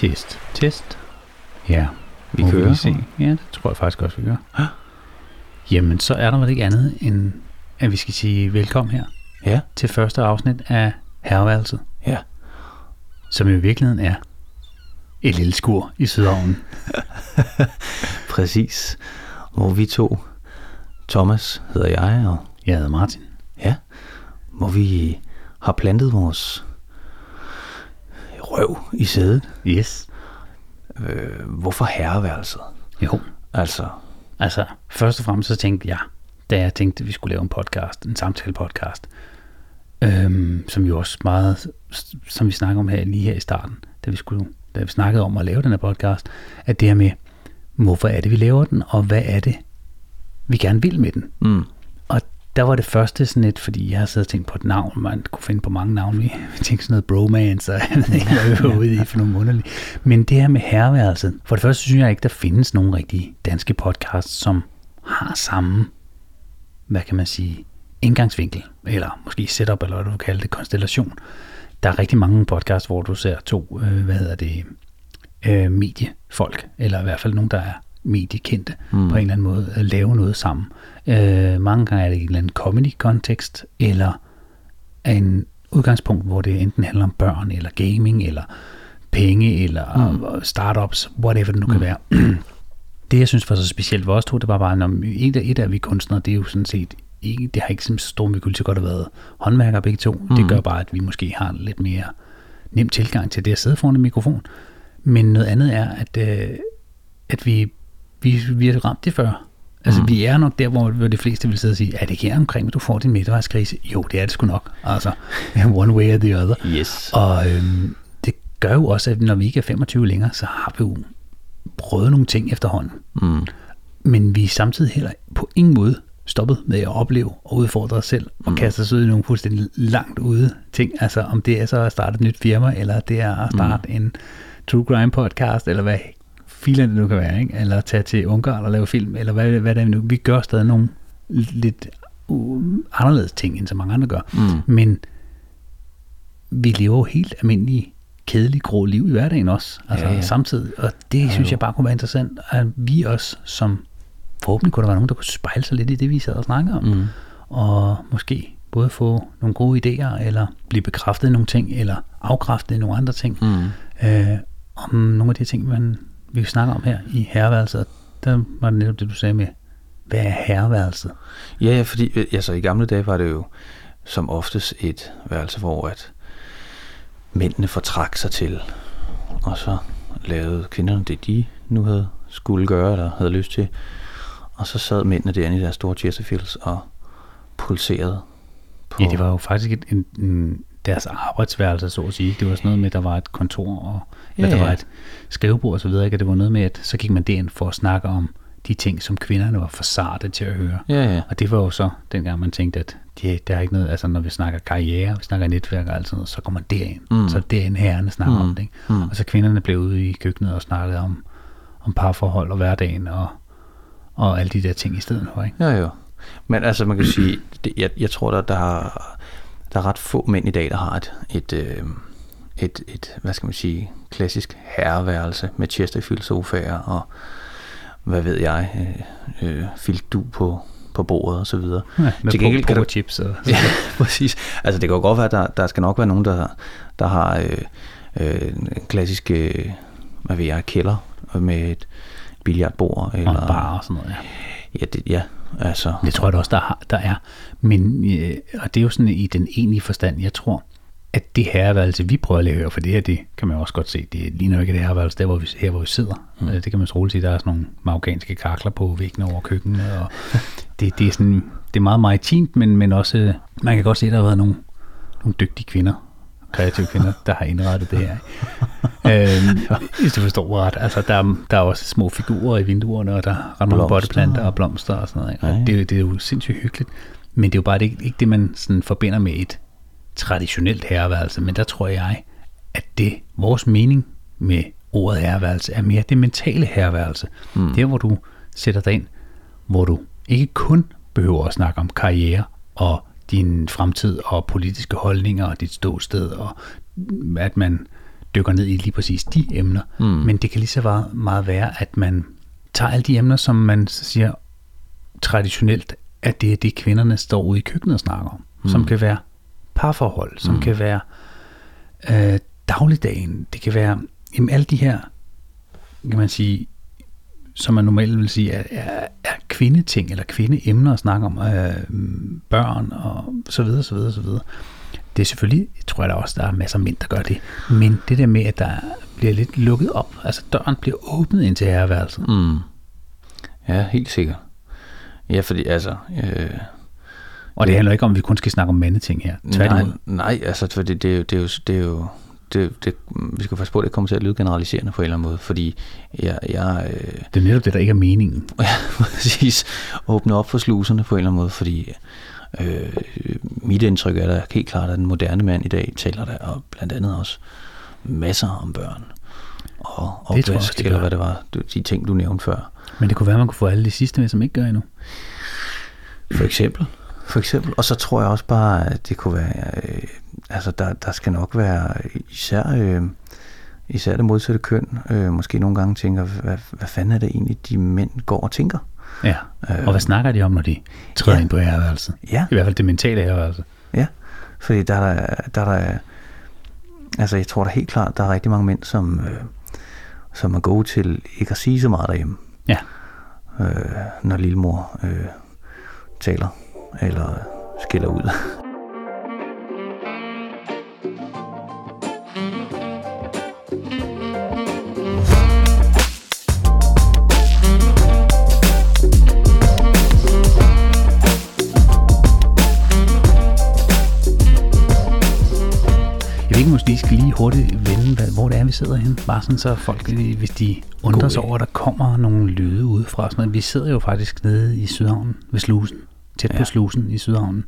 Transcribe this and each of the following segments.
Test, test. Ja, Vi må kører. lige se. Ja, det tror jeg faktisk også, vi gør. Ja. Jamen, så er der vel ikke andet, end at vi skal sige velkommen her Ja, til første afsnit af Herværelset, ja. som i virkeligheden er et lille skur i Sydhavnen. Præcis. Hvor vi to, Thomas hedder jeg, og Jeg hedder Martin. ja, hvor vi har plantet vores røv i sædet. Yes. Øh, hvorfor herreværelset? Jo, Altså, altså først og fremmest så tænkte jeg, da jeg tænkte, at vi skulle lave en podcast, en samtale-podcast, øhm, som jo også meget, som vi snakker om her lige her i starten, da vi, skulle, da vi snakkede om at lave den her podcast, at det her med, hvorfor er det, vi laver den, og hvad er det, vi gerne vil med den. mm, der var det første sådan lidt, fordi jeg har siddet og tænkt på et navn, man kunne finde på mange navne. Vi tænkte sådan noget bromance, og jeg ved ikke, hvad vi var ude i for nogle underlige. Men det her med herværelset, for det første synes jeg ikke, der findes nogen rigtige danske podcasts, som har samme, hvad kan man sige, indgangsvinkel, eller måske setup, eller hvad du kalder det, konstellation. Der er rigtig mange podcasts, hvor du ser to, øh, hvad hedder det, øh, mediefolk, eller i hvert fald nogen, der er mediekendte mm. på en eller anden måde, at lave noget sammen. Øh, mange gange er det i en eller anden comedy-kontekst, eller en udgangspunkt, hvor det enten handler om børn, eller gaming, eller penge, eller mm. startups, whatever det nu mm. kan være. det, jeg synes var så specielt ved os to, det var bare, når et af, et af vi kunstnere, det er jo sådan set ikke, det har ikke så stor med kultur godt have været håndværkere begge to. Mm. Det gør bare, at vi måske har lidt mere nem tilgang til det at sidde foran en mikrofon. Men noget andet er, at, øh, at vi, vi, vi har ramt det før. Altså, mm. vi er nok der, hvor, hvor de fleste vil sidde og sige, er det her omkring, at du får din midtvejskrise? Jo, det er det sgu nok. Altså, one way or the other. yes. Og øhm, det gør jo også, at når vi ikke er 25 længere, så har vi jo prøvet nogle ting efterhånden. Mm, Men vi er samtidig heller på ingen måde stoppet med at opleve og udfordre os selv og kaste os ud i nogle fuldstændig langt ude ting. Altså om det er så at starte et nyt firma, eller det er at starte mm. en true crime podcast, eller hvad filen det nu kan være, ikke? eller tage til Ungarn og lave film, eller hvad, hvad det er nu. Vi gør stadig nogle lidt anderledes ting, end så mange andre gør. Mm. Men vi lever jo helt almindelige, kedelige, grå liv i hverdagen også, altså Ja, ja, samtidig. Og det ja, synes jeg bare kunne være interessant, at vi også som forhåbentlig kunne der være nogen, der kunne spejle sig lidt i det, vi sad og snakker om. mm, Og måske både få nogle gode idéer, eller blive bekræftet i nogle ting, eller afkræftet i nogle andre ting. mm. Øh, om nogle af de ting, man, vi snakker om her i herreværelset. Der var det netop det, du sagde med, hvad er herreværelset? Ja, ja, fordi øh, altså, i gamle dage var det jo som oftest et værelse, hvor at mændene fortrak sig til, og så lavede kvinderne det, de nu havde skulle gøre, eller havde lyst til. Og så sad mændene derinde i deres store Chesterfields og pulserede på... Ja, det var jo faktisk et, en, en, deres arbejdsværelse, så at sige. Det var sådan noget med, at der var et kontor, og ja, Ja, der var et skrivebord videre. Ikke? Og det var noget med, at så gik man derind for at snakke om de ting, som kvinderne var for sarte til at høre. Ja, ja. Og det var jo så dengang, man tænkte, at det, der er ikke noget, altså når vi snakker karriere, vi snakker netværk og alt sådan noget, så går man derind. Mm. Så er det derinde herrerne snakker Mm. om det. Ikke? Mm. Og så kvinderne blev ude i køkkenet og snakkede om, om parforhold og hverdagen og, og alle de der ting i stedet for. Ikke? Ja, jo. Men altså, man kan sige, det, jeg, jeg tror, der, der, er, der er ret få mænd i dag, der har et, et, øh, et, et hvad skal man sige, klassisk herreværelse med Chesterfield sofaer og hvad ved jeg, øh, øh, filtdu på, på bordet og så videre. Ja, med Til gengæld kan på chips og Ja, præcis. Altså det kan jo godt være, at der, der skal nok være nogen, der, der har øh, øh, en klassisk, øh, hvad ved jeg, kælder med et billiardbord. Eller, og bar og sådan noget. Ja. Ja, det, ja, altså. Det tror jeg da også, der, har, der er. Men, øh, og det er jo sådan i den egentlige forstand, jeg tror, at det herreværelse, vi prøver at lave for det her, det kan man også godt se, det ligner jo ikke det herreværelse, der hvor vi, her hvor vi sidder. Mm. Det kan man så roligt sige, der er sådan nogle marokkanske kakler på væggene over køkkenet, og det, det, er sådan, det er meget maritimt, men, men også, man kan godt se, at der har været nogle, nogle dygtige kvinder, kreative kvinder, der har indrettet det her. øhm, hvis du forstår ret. Altså, der, er- der er også små figurer i vinduerne, og der er ret mange Blomster. botteplanter og blomster og sådan noget. Ikke? Og Ja, ja. det, det er jo sindssygt hyggeligt. Men det er jo bare det, ikke det, man sådan forbinder med et traditionelt herreværelse. Men der tror jeg, at det, vores mening med ordet herreværelse, er mere det mentale herreværelse. Mm. Der, hvor du sætter dig ind, hvor du ikke kun behøver at snakke om karriere og din fremtid og politiske holdninger og dit ståsted, og at man dykker ned i lige præcis de emner. Mm. Men det kan lige så meget- være, at man tager alle de emner, som man siger traditionelt, at det er det, kvinderne står ude i køkkenet og snakker om. Mm. Som kan være parforhold, som mm. kan være øh, dagligdagen, det kan være jamen, alle de her, kan man sige, som man normalt vil sige, er, er, er kvindeting eller kvindeemner at snakke om, øh, børn og så videre, så videre, så videre. Det er selvfølgelig, jeg tror jeg da også, der er masser af mænd, der gør det. Men det der med, at der bliver lidt lukket op, altså døren bliver åbnet ind til herreværelset. Mm. Ja, helt sikkert. Ja, fordi altså... Øh, Og det handler ikke om, at vi kun skal snakke om mandeting her. nej, Tværtimod. nej, altså for det, det, er jo, det er jo, det er jo det, det, vi skal passe på, at det kommer til at lyde generaliserende på en eller anden måde, fordi jeg, jeg øh, Det er netop det, der ikke er meningen. ja, præcis åbne op for sluserne på en eller anden måde, fordi øh, mit indtryk er da helt klart, at den moderne mand i dag taler der og blandt andet også masser om børn og Det tror jeg også, opvask, eller hvad det var, de ting, du nævnte før. Men det kunne være, at man kunne få alle de sidste med, som ikke gør endnu. For eksempel. For eksempel. Og så tror jeg også bare, at det kunne være, øh, altså der, der skal nok være især, øh, især det modsatte køn, øh, måske nogle gange tænker, hvad, hvad fanden er det egentlig, de mænd går og tænker? Ja. Og hvad snakker de om, når de træder ja. ind på herreværelset? Ja. I hvert fald det mentale herreværelse. Ja, fordi der er der, der, er altså jeg tror da helt klart, der er rigtig mange mænd, som, øh, som er gode til ikke at sige så meget derhjemme, Ja. øh, når lillemor øh, taler eller skiller ud. ikke, måske lige skal lige hurtigt vende, hvad, hvor det er, vi sidder henne. Bare sådan, så folk, lige- hvis de undrer sig over, at der kommer nogle lyde udefra. Sådan noget. Vi sidder jo faktisk nede i Sydhavnen ved Slusen. Tæt ja. på. Slusen i Sydhavnen.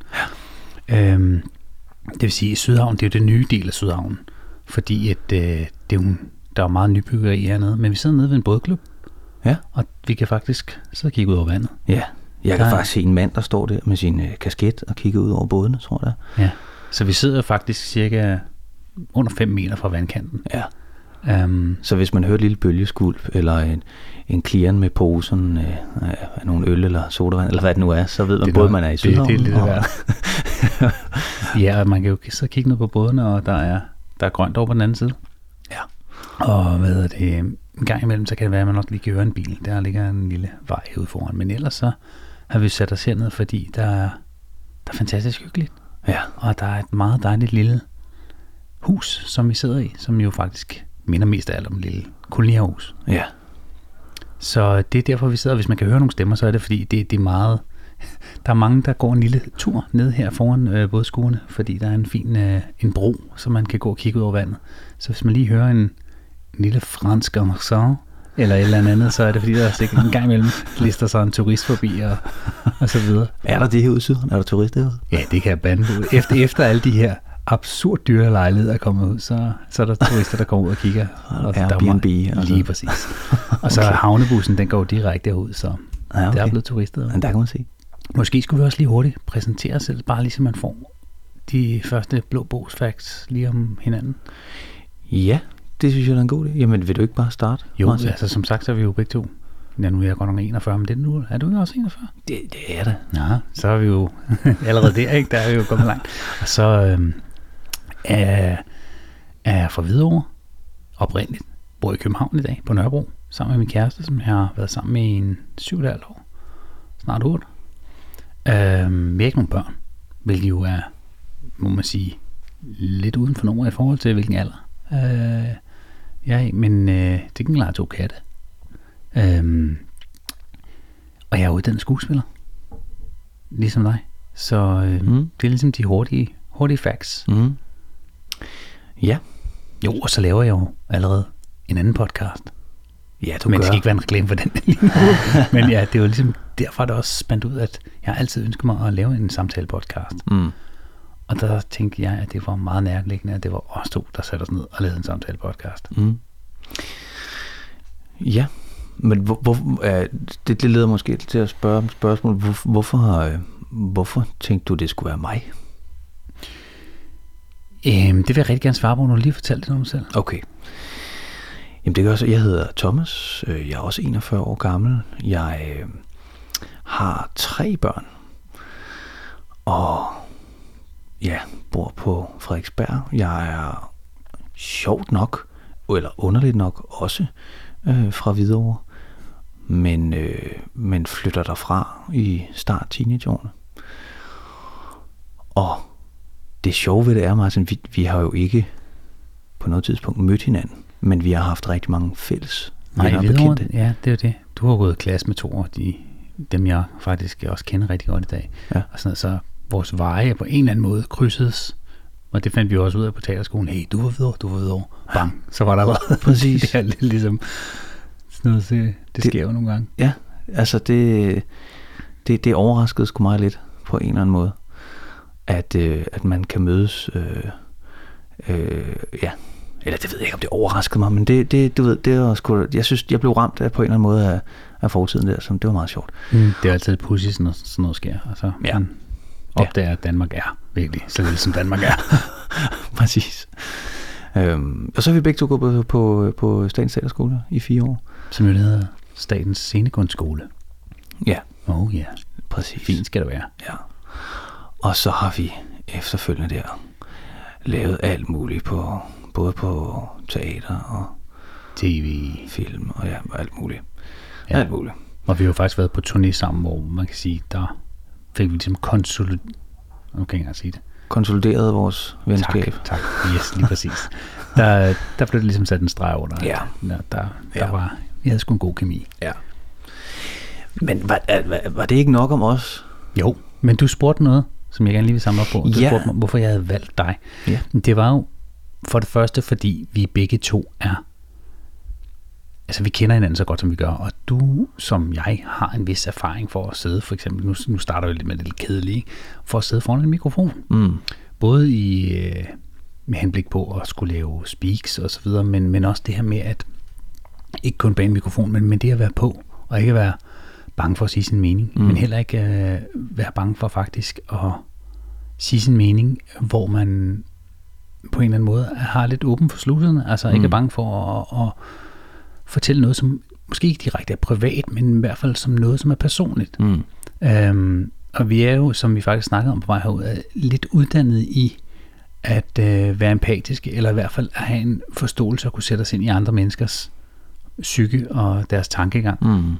Ja. Øhm, det vil sige, at Sydhavnen, det er jo det nye del af Sydhavnen. Fordi at, øh, det er jo, der er meget nybyggeri hernede. Men vi sidder nede ved en bådklub, Ja. og vi kan faktisk sidde og kigge ud over vandet. Ja, jeg kan Der er- faktisk se en mand, der står der med sin øh, kasket og kigger ud over bådene, tror jeg. Ja. Så vi sidder faktisk cirka under 5 meter fra vandkanten. Ja. Um, Så hvis man hører et lille bølgeskulp, eller en, en klieren med posen øh, af nogle øl eller sodavand, eller hvad det nu er, så ved man Det både, man er i det- Sydhavn. det er lidt og- værd. ja, og man kan jo så kigge ned på bådene, og der er, der er grønt over på den anden side. Ja. Og hvad er det, en gang imellem, så kan det være, at man nok lige kan høre en bil. Der ligger en lille vej ude foran. Men ellers så har vi sat os herned, fordi der er, der er fantastisk hyggeligt. Ja. Og der er et meget dejligt lille hus, som vi sidder i, som jo faktisk minder mest af alt om et lille kolonierhus. Ja. Så det er derfor, vi sidder. Hvis man kan høre nogle stemmer, så er det fordi, det, det er meget... Der er mange, der går en lille tur ned her foran øh, bådskuerne, fordi der er en fin øh, en bro, så man kan gå og kigge ud over vandet. Så hvis man lige hører en, en lille fransk accent, eller et eller andet, så er det fordi, der er sikkert en gang imellem lister sig en turist forbi og, og så videre. Er der det herude i Sydhavn? Er der turister herude? Ja, det kan jeg bande på. Efter, efter alle de her absurd dyre lejligheder er kommet ud, så, så er der turister, der kommer ud og kigger. Og der er Airbnb, meget- altså. Lige præcis. Og så havnebussen, den går direkte derud, så Ja, okay. der er blevet turister. Men der kan man se. Måske skulle vi også lige hurtigt præsentere os selv, bare lige så man får de første blå bogs facts lige om hinanden. Ja, det synes jeg er en god idé. Jamen, vil du ikke bare starte? Jo, Martin? altså som sagt, så er vi jo begge to. Ja, nu er jeg godt nok 41, men det er, nu, er du ikke også 41? Det, det er det. Ja, så er vi jo allerede der, ikke? Der er vi jo kommet langt. Og så øhm, er, er fra Hvidovre, oprindeligt. Bor i København i dag, på Nørrebro, sammen med min kæreste, som jeg har været sammen med i en 7,5 år. Snart 8. Øhm, vi har ikke nogen børn, hvilket jo er, må man sige, lidt uden for nogen i forhold til, hvilken alder. Øh, i, men øh, det kan jeg to katte. Øhm, og jeg er uddannet skuespiller. Ligesom dig. Så øh, mm. det er ligesom de hurtige, hurtige facts. Mm. Ja. Jo, og så laver jeg jo allerede en anden podcast. Ja, du men gør. det skal ikke være en reklame for den. men ja, det er jo ligesom, derfor er det også spændt ud, at jeg altid ønsket mig at lave en samtale-podcast. Mm. Og der tænkte jeg, at det var meget nærliggende, at det var os to, der satte os ned og lavede en samtale-podcast. Mm. Ja, men hvor, hvor, øh, det, det leder måske til at spørge om spørgsmål. Hvor, hvorfor, øh, hvorfor tænkte du, det skulle være mig? Øhm, det vil jeg rigtig gerne svare på, når du lige fortæller det om dig selv. Okay. Jamen det gør så, jeg hedder Thomas, øh, jeg er også 41 år gammel. Jeg øh, har tre børn. Og ja, bor på Frederiksberg. Jeg er sjovt nok, eller underligt nok også, øh, fra Hvidovre. Men, øh, men flytter derfra i start teenageårene. Og det sjove ved det er, Martin, vi, vi har jo ikke på noget tidspunkt mødt hinanden, men vi har haft rigtig mange fælles Nej, bekendte. ja, det er det. Du har gået i klasse med to af de, dem, jeg faktisk også kender rigtig godt i dag. Ja. Og sådan, noget, så vores veje på en eller anden måde krydsedes. Og det fandt vi også ud af på teaterskolen. Hey, du var videre, du var videre. Bang, så var der allerede. Præcis. det er lidt ligesom sådan noget, det, det, Det- sker jo nogle gange. Ja, altså det, det, det overraskede sgu mig lidt på en eller anden måde, at, øh, at man kan mødes, øh, øh, ja, eller det ved jeg ikke, om det overraskede mig, men det, det, du ved, det var sgu, jeg synes, jeg blev ramt af på en eller anden måde af, af fortiden der, som det var meget sjovt. Mm. Det er altid pudsigt, noget, sådan noget sker. Altså, Ja. man opdager, at Danmark er virkelig så lille, som Danmark er. Præcis. Øhm, og så har vi begge to gået på, på, på Statens Teaterskole i fire år. som jo hedder Statens Scenekunstskole. Ja, Oh ja, yeah. præcis. fint skal det være. Ja. Og så har vi efterfølgende der lavet alt muligt på både på teater og TV. film og ja, alt muligt. Ja. Alt muligt. Og vi har jo faktisk været på turné sammen, hvor man kan sige, der fik vi ligesom konsolid... Nu kan jeg ikke sige det. Konsolideret vores venskab. Tak, tak. Yes, lige præcis. Der, der blev det ligesom sat en streg under. Ja. Der, der, der Ja. var, vi havde sgu en god kemi. Ja. Men var, var, var det ikke nok om os? Jo, men du spurgte noget, som jeg gerne lige vil samle op på. Du Ja. spurgte mig, hvorfor jeg havde valgt dig. Ja. Det var jo for det første, fordi vi begge to er... Altså, vi kender hinanden så godt, som vi gør, og du, som jeg, har en vis erfaring for at sidde, for eksempel, nu, nu starter vi lidt med det lidt kedelige, for at sidde foran en mikrofon. Mm. Både i, øh, med henblik på at skulle lave speaks og så videre, men, men også det her med, at ikke kun bag en mikrofon, men, men det at være på, og ikke være bange for at sige sin mening, mm. men heller ikke øh, være bange for faktisk at sige sin mening, hvor man på en eller anden måde har lidt åben for sluserne, altså mm. ikke er bange for at, at fortælle noget, som måske ikke direkte er privat, men i hvert fald som noget, som er personligt. Mm. Øhm, og vi er jo, som vi faktisk snakkede om på vej herud, er lidt uddannet i at øh, være empatiske, eller i hvert fald at have en forståelse og kunne sætte os ind i andre menneskers psyke og deres tankegang. Mm.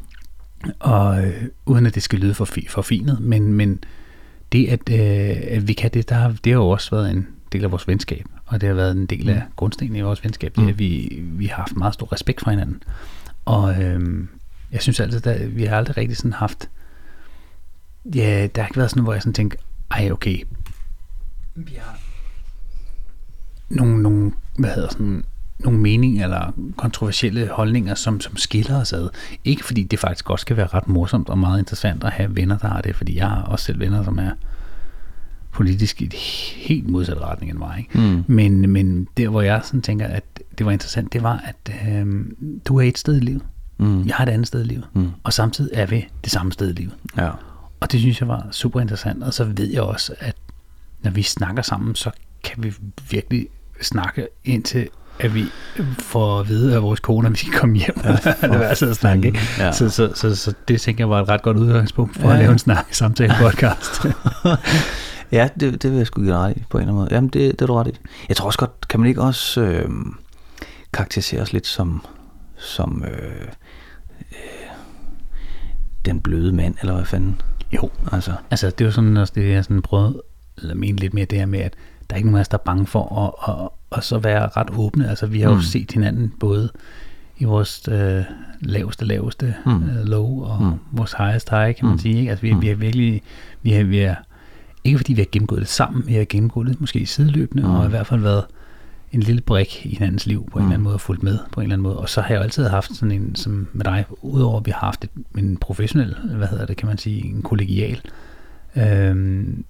Og øh, uden at det skal lyde for, for finet, men, men det, at, øh, at vi kan det, der, har- det har jo også været en del af vores venskab, og det har været en del af grundstenen i vores venskab, det er, at vi, vi har haft meget stor respekt for hinanden. Og øh, jeg synes altid, at vi har aldrig rigtig sådan haft, ja, der har ikke været sådan, hvor jeg sådan tænker, ej okay, vi har nogle, nogle hvad hedder sådan, nogle meninger eller kontroversielle holdninger, som, som skiller os ad. Ikke fordi det faktisk godt skal være ret morsomt og meget interessant at have venner, der har det, fordi jeg har også selv venner, som er politisk i et helt modsat retning end mig. Ikke? Mm. Men, men der, hvor jeg sådan tænker, at det var interessant, det var, at øhm, du er et sted i livet. Mm. Jeg har et andet sted i livet. Mm. Og samtidig er vi det samme sted i livet. Ja. Og det synes jeg var super interessant. Og så ved jeg også, at når vi snakker sammen, så kan vi virkelig snakke indtil at vi får at vide af vores koner, at vi skal komme hjem. Ja, det var altså at snakke. Ikke? Ja. Så, så, så, så, det tænker jeg var et ret godt udgangspunkt for Ja, at lave en snak samtale podcast. Ja, det, det vil jeg sgu give ret i, på en eller anden måde. Jamen, det, det er du ret i. Jeg tror også godt, kan man ikke også øh, karakterisere os lidt som, som øh, øh, den bløde mand, eller hvad fanden? jo, Altså, altså det var sådan også det, jeg sådan prøvede, eller mente lidt mere det her med, at der er ikke nogen af os, der er bange for at, at, at så være ret åbne. Altså vi har jo Mm. set hinanden både i vores øh, laveste, laveste Mm. mm. øh, low og Mm. mm. vores highest high, kan man Mm. sige. Ikke? Altså vi, Mm. vi har virkelig, vi har, vi er, ikke fordi vi har gennemgået det sammen, vi har gennemgået det måske sideløbende, Mm. mm. og i hvert fald været en lille brik i hinandens liv på en Mm. eller anden måde, og fulgt med på en eller anden måde. Og så har jeg jo altid haft sådan en, som med dig, udover at vi har haft et, en professionel, hvad hedder det, kan man sige, en kollegial, øhm,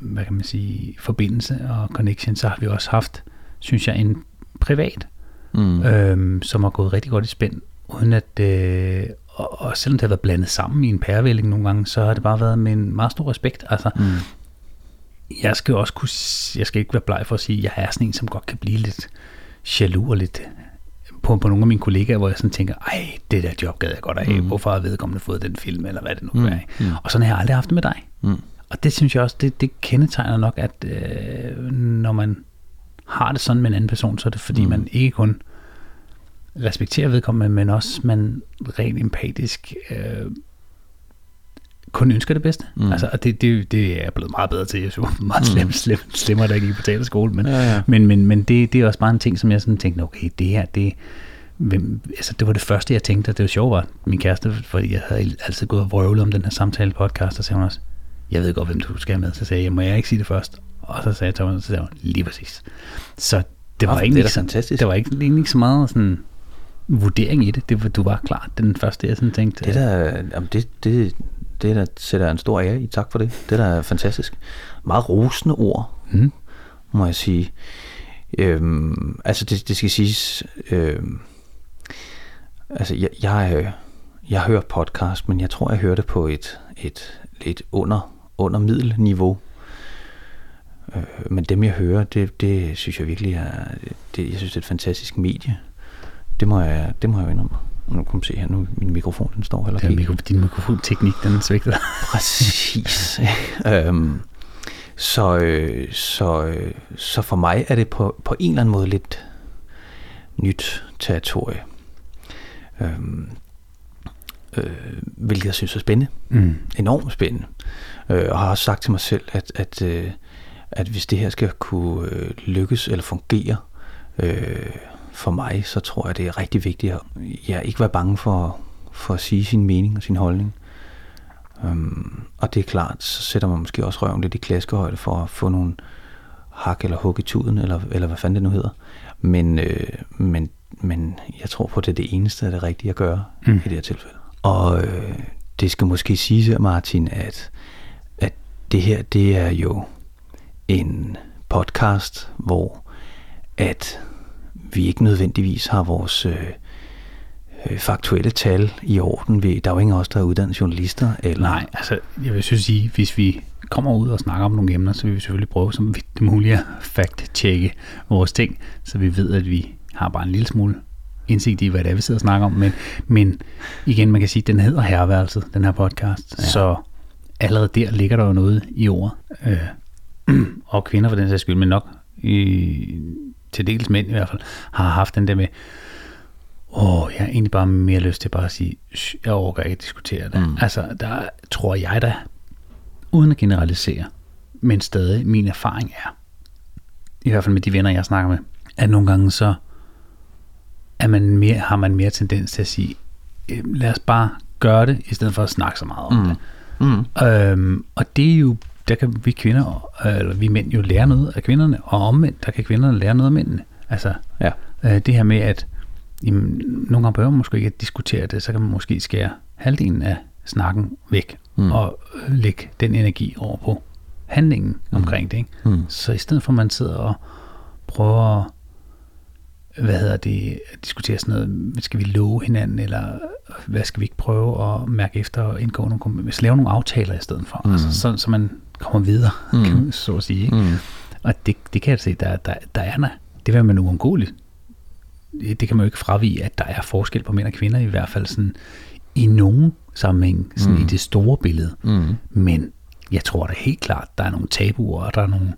hvad kan man sige, forbindelse og connection, så har vi også haft, synes jeg, en privat, mm, øhm, som har gået rigtig godt i spænd, uden at, øh, og, og selvom det har været blandet sammen i en pærevælling nogle gange, så har det bare været med en meget stor respekt. Altså, mm, jeg skal også kunne, jeg skal ikke være bleg for at sige, at jeg er sådan en, som godt kan blive lidt jaloux og lidt på, på nogle af mine kollegaer, hvor jeg sådan tænker, ej, det der job gad jeg godt af, mm. hvorfor har vedkommende fået den film, eller hvad det nu kan være. Mm. Og sådan har jeg aldrig haft det med dig. Mm. Og det synes jeg også, det, det kendetegner nok, at øh, når man har det sådan med en anden person, så er det fordi, mm. man ikke kun respekterer vedkommende, men også man rent empatisk øh, kun ønsker det bedste. Mm. Altså, og det, det, det er jeg blevet meget bedre til. Jeg synes, meget slem, slem, slemmere, da jeg gik på teaterskole. Men, Ja, ja. men, men, men det, det er også bare en ting, som jeg sådan tænkte, okay, det her, det, hvem, altså, det var det første, jeg tænkte, og det var sjovt var, min kæreste, fordi jeg havde altid gået og vrøvlet om den her samtale podcast, og sagde hun også, jeg ved godt, hvem du skal med. Så sagde jeg, må jeg ikke sige det først? Og så sagde Thomas, så sagde hun, lige præcis. Så det var, egentlig, det så, fantastisk. der var ikke, egentlig ikke så meget sådan, vurdering i det. det var, du var klart den første, jeg sådan tænkte. Det der, jamen det, det, det der sætter en stor ære i. Tak for det. Det der er fantastisk. Meget rosende ord, Mm. må jeg sige. Øhm, altså det, det skal siges, øhm, altså jeg, jeg, øh, jeg hører podcast, men jeg tror, jeg hører det på et, et lidt under, under middelniveau. Øh, men dem jeg hører, det, det synes jeg virkelig er, det, jeg synes det er et fantastisk medie. Det må jeg, det må jeg indrømme. Nu kan man se her, nu min mikrofon den står heller er ikke. mikro, din mikrofonteknik, den svigter. Præcis. øhm, så, øh, så, øh, så for mig er det på, på en eller anden måde lidt nyt territorie. Øhm, øh, hvilket jeg synes er spændende. Mm. Enormt spændende. Øh, og har også sagt til mig selv, at, at, øh, at hvis det her skal kunne øh, lykkes eller fungere øh, for mig, så tror jeg, det er rigtig vigtigt at ja, ikke være bange for, for at sige sin mening og sin holdning. Um, og det er klart, så sætter man måske også røven lidt i klaskehøjde for at få nogle hak eller hug i tuden, eller, eller hvad fanden det nu hedder. Men, øh, men, men jeg tror på, at det er det eneste, der er det rigtige at gøre Mm. i det her tilfælde. Og øh, det skal måske siges her, Martin, at det her, det er jo en podcast, hvor at vi ikke nødvendigvis har vores øh, øh, faktuelle tal i orden. Vi, der er jo ingen af os, der er uddannet journalister. Eller, Nej, altså, jeg vil sige, hvis vi kommer ud og snakker om nogle emner, så vil vi selvfølgelig prøve som vidt det muligt at fact-tjekke vores ting, så vi ved, at vi har bare en lille smule indsigt i, hvad det er, vi sidder og snakker om. Men, men igen, man kan sige, at den hedder Herreværelset, den her podcast. Ja. Så allerede der ligger der jo noget i ordet. Øh, og kvinder for den sags skyld, men nok i, til dels mænd i hvert fald, har haft den der med, åh, jeg har egentlig bare mere lyst til bare at sige, "Shh, jeg overgår ikke at diskutere det. Mm. Altså, der tror jeg da, uden at generalisere, men stadig min erfaring er, i hvert fald med de venner, jeg snakker med, at nogle gange så er man mere, har man mere tendens til at sige, "Øh, lad os bare gøre det, i stedet for at snakke så meget om mm. det. Mm. Øhm, og det er jo, der kan vi kvinder, øh, eller vi mænd jo lære noget af kvinderne, og omvendt, der kan kvinderne lære noget af mændene. Altså, Ja. øh, det her med, at jamen, nogle gange behøver man måske ikke at diskutere det, så kan man måske skære halvdelen af snakken væk, mm. Og øh, lægge den energi over på handlingen mm. omkring det. Ikke? Mm. Så i stedet for, at man sidder og prøver at hvad hedder det, at diskutere sådan noget, skal vi love hinanden, eller hvad skal vi ikke prøve at mærke efter og indgå nogle, kom- lave nogle aftaler i stedet for, mm. altså, så, så man kommer videre, mm. kan man så at sige. Ikke? Mm. Og det, det kan jeg se, der, der, der er der. Det vil man uundgåeligt. Det det kan man jo ikke fravige, at der er forskel på mænd og kvinder, i hvert fald sådan i nogen sammenhæng, sådan mm. i det store billede. Mm. Men jeg tror da helt klart, der er nogle tabuer, og der er nogle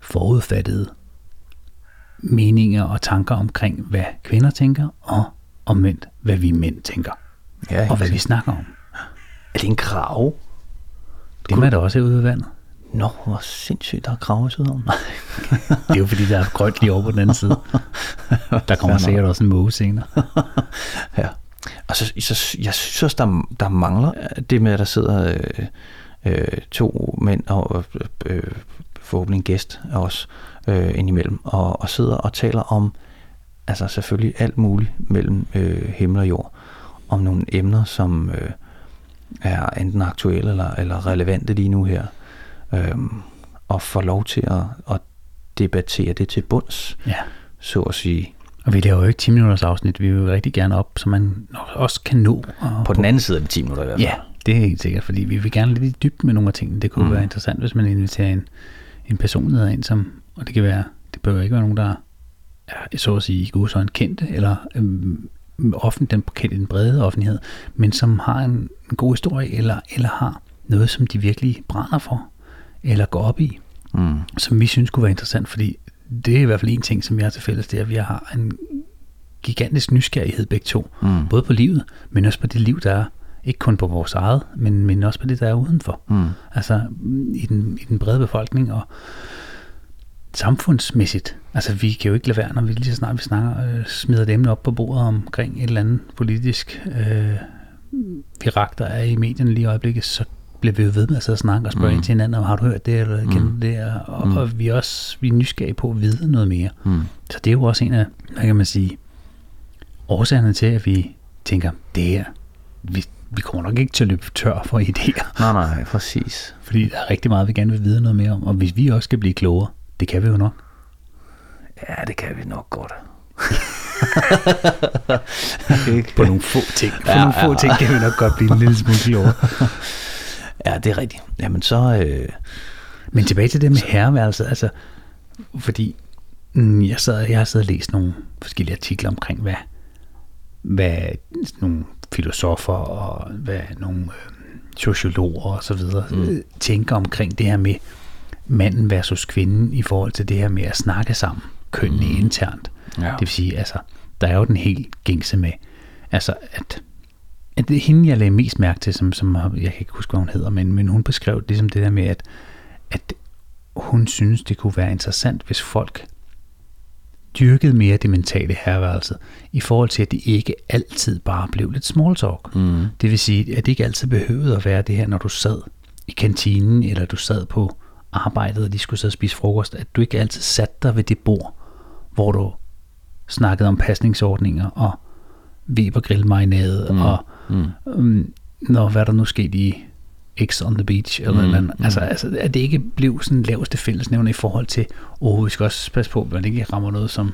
forudfattede meninger og tanker omkring, hvad kvinder tænker, og omvendt, hvad vi mænd tænker, Ja, og hvad vi snakker om. Er det en krav? Det er der også ude ved vandet. Nå, hvor sindssygt, der er krav i Sydhavn. Det er jo fordi, der er grønt lige over på den anden side. Der kommer sikkert også en måge senere. ja. Og så, så jeg synes også, der, der mangler det med, at der sidder øh, øh, to mænd og øh, øh, forhåbentlig en gæst af os øh, indimellem, og, og sidder og taler om altså selvfølgelig alt muligt mellem øh, himmel og jord, om nogle emner, som øh, er enten aktuelle eller, eller relevante lige nu her, øh, og får lov til at, at debattere det til bunds, Ja. så at sige. Og vi laver jo ikke 10 minutters afsnit. Vi vil jo rigtig gerne op, så man også kan nå. Og På den anden side af de 10 minutter i hvert fald. Ja, det er helt sikkert, fordi vi vil gerne lidt i dybden med nogle af tingene. Det kunne mm. være interessant, hvis man inviterer en, en personlighed af en, som, og det kan være, det behøver ikke være nogen, der er, så at sige, i gode kendte, eller øhm, offent, den, kendte den brede offentlighed, men som har en, en god historie, eller, eller har noget, som de virkelig brænder for, eller går op i, Mm. som vi synes kunne være interessant, fordi det er i hvert fald en ting, som vi har til fælles, det er, at vi har en gigantisk nysgerrighed begge to, Mm. både på livet, men også på det liv, der er, ikke kun på vores eget, men, men også på det, der er udenfor. Mm. Altså i den, i den brede befolkning og samfundsmæssigt. Altså vi kan jo ikke lade være, når vi lige så snart vi snakker, øh, smider et emne op på bordet omkring et eller andet politisk øh, virak, der er i medierne lige i øjeblikket, så bliver vi jo ved med at sidde og snakke og spørge Mm. ind til hinanden, om har du hørt det, eller kender Mm. du det, og, mm. og vi er også vi er nysgerrige på at vide noget mere. Mm. Så det er jo også en af, hvad kan man sige, årsagerne til, at vi tænker, det her, vi, vi kommer nok ikke til at løbe tør for idéer. Nej, nej, præcis. Fordi der er rigtig meget, vi gerne vil vide noget mere om. Og hvis vi også skal blive klogere, det kan vi jo nok. Ja, det kan vi nok godt. På nogle få ting. På Ja, ja, nogle få ja. ting kan vi nok godt blive en lille smule klogere. Ja, det er rigtigt. Jamen så... Øh, Men tilbage til det med herreværelset. Altså, fordi mm, jeg, sad, jeg har siddet og læst nogle forskellige artikler omkring, hvad, hvad sådan nogle filosofer og hvad nogle øh, sociologer og så videre Mm. mm. tænker omkring det her med manden versus kvinden i forhold til det her med at snakke sammen kønnene Mm. internt. ja. Det vil sige, altså, der er jo den helt gængse med, altså, at, at det er hende, jeg lagde mest mærke til, som, som jeg kan ikke huske, hvad hun hedder, men, men hun beskrev ligesom det der med, at, at hun synes, det kunne være interessant, hvis folk dyrkede mere det mentale herværelse, i forhold til, at det ikke altid bare blev lidt small talk. Mm. Det vil sige, at det ikke altid behøvede at være det her, når du sad i kantinen, eller du sad på arbejdet, og de skulle og spise frokost, at du ikke altid satte dig ved det bord, hvor du snakkede om pasningsordninger og Weber-grillmarinade Mm. mm. og Mm. um, når hvad der nu skete i X on the Beach, eller Mm, mm, mm. altså, altså, at det ikke blev sådan laveste fællesnævner i forhold til, åh, vi skal også passe på, at man ikke rammer noget, som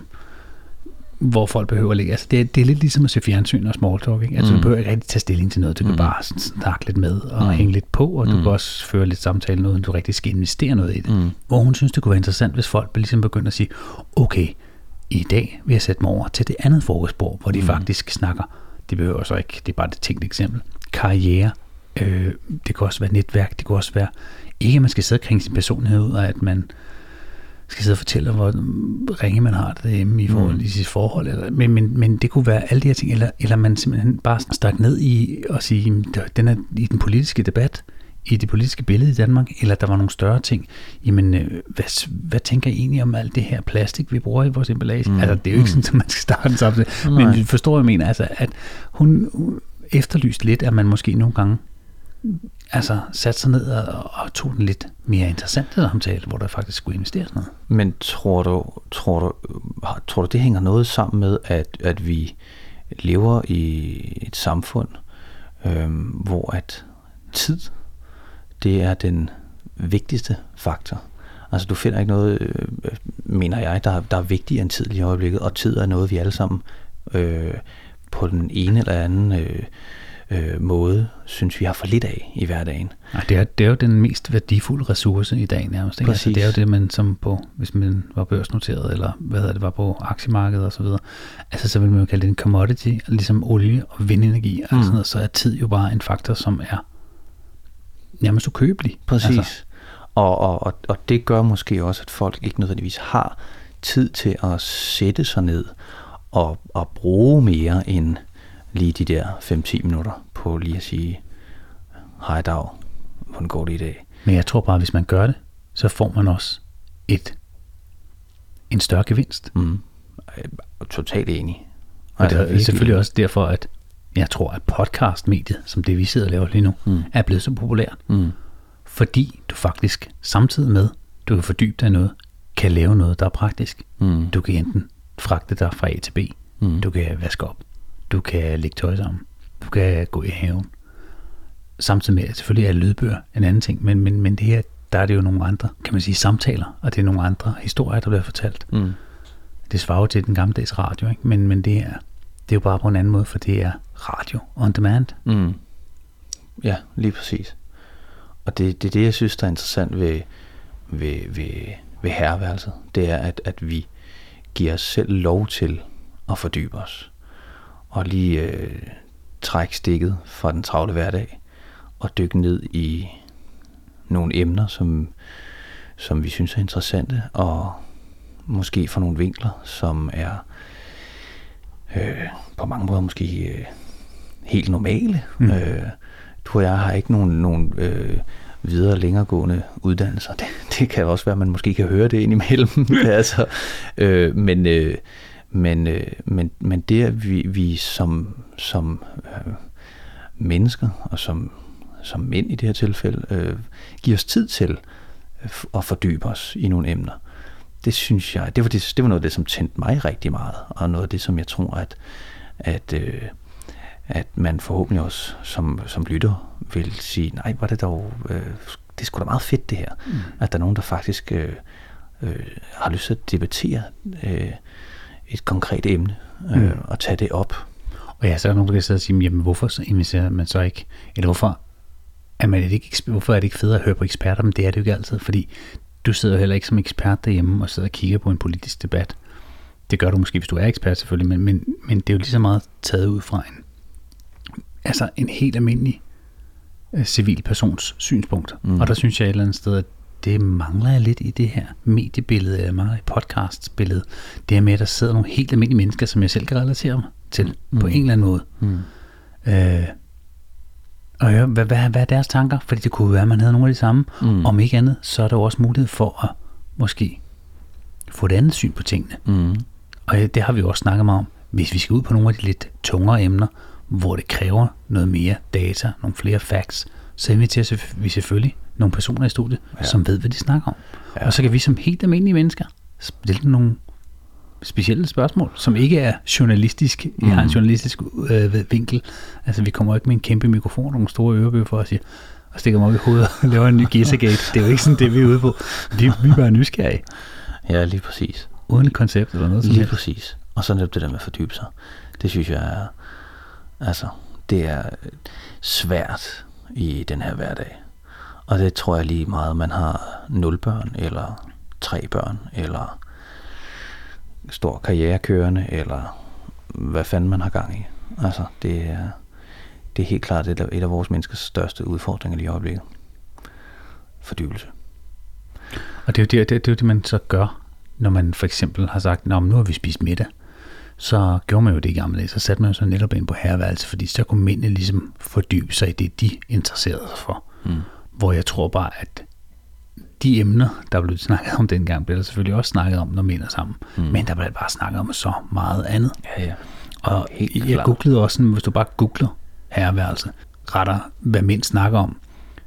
hvor folk behøver at ligge. Altså, det, er, det er lidt ligesom at se fjernsyn og small talk. Ikke? Altså, Mm. du behøver ikke rigtig tage stilling til noget. Du kan Mm. bare sådan snakke lidt med og Mm. hænge lidt på, og du Mm. kan også føre lidt samtale noget, du rigtig skal investere noget i det. Mm. Hvor hun synes, det kunne være interessant, hvis folk ligesom begynder at sige, okay, i dag vil jeg sætte mig over til det andet frokostbord, hvor de Mm. faktisk snakker, det behøver så ikke, det er bare et tænkt eksempel, karriere, øh, det kan også være netværk, det kan også være, ikke at man skal sidde og kringe sin personlighed ud, og at man skal sidde og fortælle, hvor ringe man har det derhjemme i forhold Mm. i sit forhold, eller, men, men, men det kunne være alle de her ting, eller, eller man simpelthen bare stak ned i og sige, "Jamen, der- den er i den politiske debat, i det politiske billede i Danmark, eller der var nogle større ting. Jamen, øh, hvad, hvad tænker I egentlig om alt det her plastik, vi bruger i vores emballage? Mm. Mm. Altså, det er jo ikke Mm. sådan, at man skal starte en samtale. Men du forstår, jeg mener, altså, at hun hun efterlyste lidt, at man måske nogle gange altså, satte sig ned og, og tog den lidt mere interessante samtale, hvor der faktisk skulle investeres noget. Men tror du, tror du, tror du, det hænger noget sammen med, at, at vi lever i et samfund, øhm, hvor at tid, det er den vigtigste faktor. Altså du finder ikke noget, øh, mener jeg, der, der er vigtigere end tid i øjeblikket, og tid er noget, vi alle sammen øh, på den ene eller anden øh, øh, måde, synes vi har for lidt af i hverdagen. Nej, det er, det er jo den mest værdifulde ressource i dag nærmest. Ikke? Altså, det er jo det, man som på, hvis man var børsnoteret, eller hvad hedder det, var på aktiemarkedet og så videre, altså så vil man jo kalde det en commodity, ligesom olie og vindenergi og Mm. sådan noget, så er tid jo bare en faktor, som er nærmest ukøbelig. Præcis. Altså. Og, og, og, og det gør måske også, at folk ikke nødvendigvis har tid til at sætte sig ned og, og bruge mere end lige de der 5-10 minutter på lige at sige, hej dag, hvordan går det i dag? men jeg tror bare, hvis man gør det, så får man også et, en større gevinst. Mm. Totalt enig. Og det er virkelig selvfølgelig også derfor, at jeg tror, at podcastmediet, som det vi sidder og laver lige nu, mm. er blevet så populært. Mm. Fordi du faktisk samtidig med, du kan fordybe dig i noget, kan lave noget, der er praktisk. Mm. Du kan enten fragte dig fra A til B, Mm. du kan vaske op, du kan lægge tøj sammen, du kan gå i haven. Samtidig med, at selvfølgelig er lydbøger en anden ting, men, men, men det her, der er det jo nogle andre, kan man sige, samtaler, og det er nogle andre historier, der bliver fortalt. Mm. Det svarer jo til den gammeldags radio, ikke? Men, men det, er, det er jo bare på en anden måde, for det er radio on demand. Mm. Ja, lige præcis. Og det, det er det, jeg synes, der er interessant ved, ved, ved, ved herreværelset, det er, at, at vi giver os selv lov til at fordybe os. Og lige øh, trække stikket fra den travle hverdag og dykke ned i nogle emner, som, som vi synes er interessante, og måske fra nogle vinkler, som er øh, på mange måder måske øh, helt normale. Mm. Øh, du og jeg har ikke nogen, nogen øh, videre længeregående uddannelser. Det, det kan også være, at man måske kan høre det indimellem. altså, øh, men, øh, men, øh, men, men det, at vi, vi som, som øh, mennesker og som, som mænd i det her tilfælde, øh, giver os tid til at fordybe os i nogle emner. Det synes jeg, det var, det, det var noget af det, som tændte mig rigtig meget, og noget af det, som jeg tror, at, at, øh, at man forhåbentlig også som, som lytter vil sige, nej, var det dog, øh, det er sgu da meget fedt det her, mm. at der er nogen, der faktisk øh, øh, har lyst til at debattere øh, et konkret emne øh, mm. og tage det op. Og ja, så er der nogen, der kan sidde og sige, jamen hvorfor så investerer man så ikke, eller hvorfor er, man ikke, hvorfor er det ikke federe at høre på eksperter, men det er det jo ikke altid, fordi du sidder heller ikke som ekspert derhjemme og sidder og kigger på en politisk debat. Det gør du måske, hvis du er ekspert selvfølgelig, men, men, men det er jo lige så meget taget ud fra en, altså en helt almindelig øh, civil persons synspunkt. Mm. Og der synes jeg et eller andet sted, at det mangler jeg lidt i det her mediebillede, eller mangler i podcastbillede. Det her med, at der sidder nogle helt almindelige mennesker, som jeg selv kan relatere mig til, mm. på en eller anden måde. Mm. Øh, og høre, hvad, hvad, hvad er deres tanker? Fordi det kunne være, at man havde nogle af de samme. Mm. Om ikke andet, så er der også mulighed for at måske få et andet syn på tingene. Mm. Og det har vi jo også snakket meget om. Hvis vi skal ud på nogle af de lidt tungere emner, hvor det kræver noget mere data, nogle flere facts, så inviterer vi selvfølgelig nogle personer i studiet, ja. som ved, hvad de snakker om. Ja. Og så kan vi som helt almindelige mennesker stille nogle specielle spørgsmål, som ikke er journalistisk, mm. har en journalistisk øh, vinkel. Altså, vi kommer ikke med en kæmpe mikrofon og nogle store ørebøffer og siger, og stikker mig op i hovedet og laver en ny Gizagate. Det er jo ikke sådan det, vi er ude på. Vi, vi er bare nysgerrige. Ja, lige præcis. Uden koncept eller noget Lige præcis. Og så netop det der med at fordybe sig. Det synes jeg er, altså, det er svært i den her hverdag. Og det tror jeg lige meget, man har nul børn, eller tre børn, eller stor karriere kørende, eller hvad fanden man har gang i. Altså, det er, det er helt klart et af, et af vores menneskers største udfordringer lige i øjeblikket. Fordybelse. Og det er jo det, det, det, er det man så gør, når man for eksempel har sagt, Nå, nu har vi spist middag. Så gjorde man jo det i gamle dage, så satte man jo så netop ind på herreværelse, fordi så kunne mændene ligesom fordybe sig i det, de interesserede sig for. Mm. Hvor jeg tror bare, at de emner, der blev snakket om dengang, blev der selvfølgelig også snakket om, når mænd er sammen. Mm. Men der blev bare snakket om så meget andet. Ja, ja. Og Helt jeg googlede også, sådan, hvis du bare googler herreværelse, retter, hvad mænd snakker om,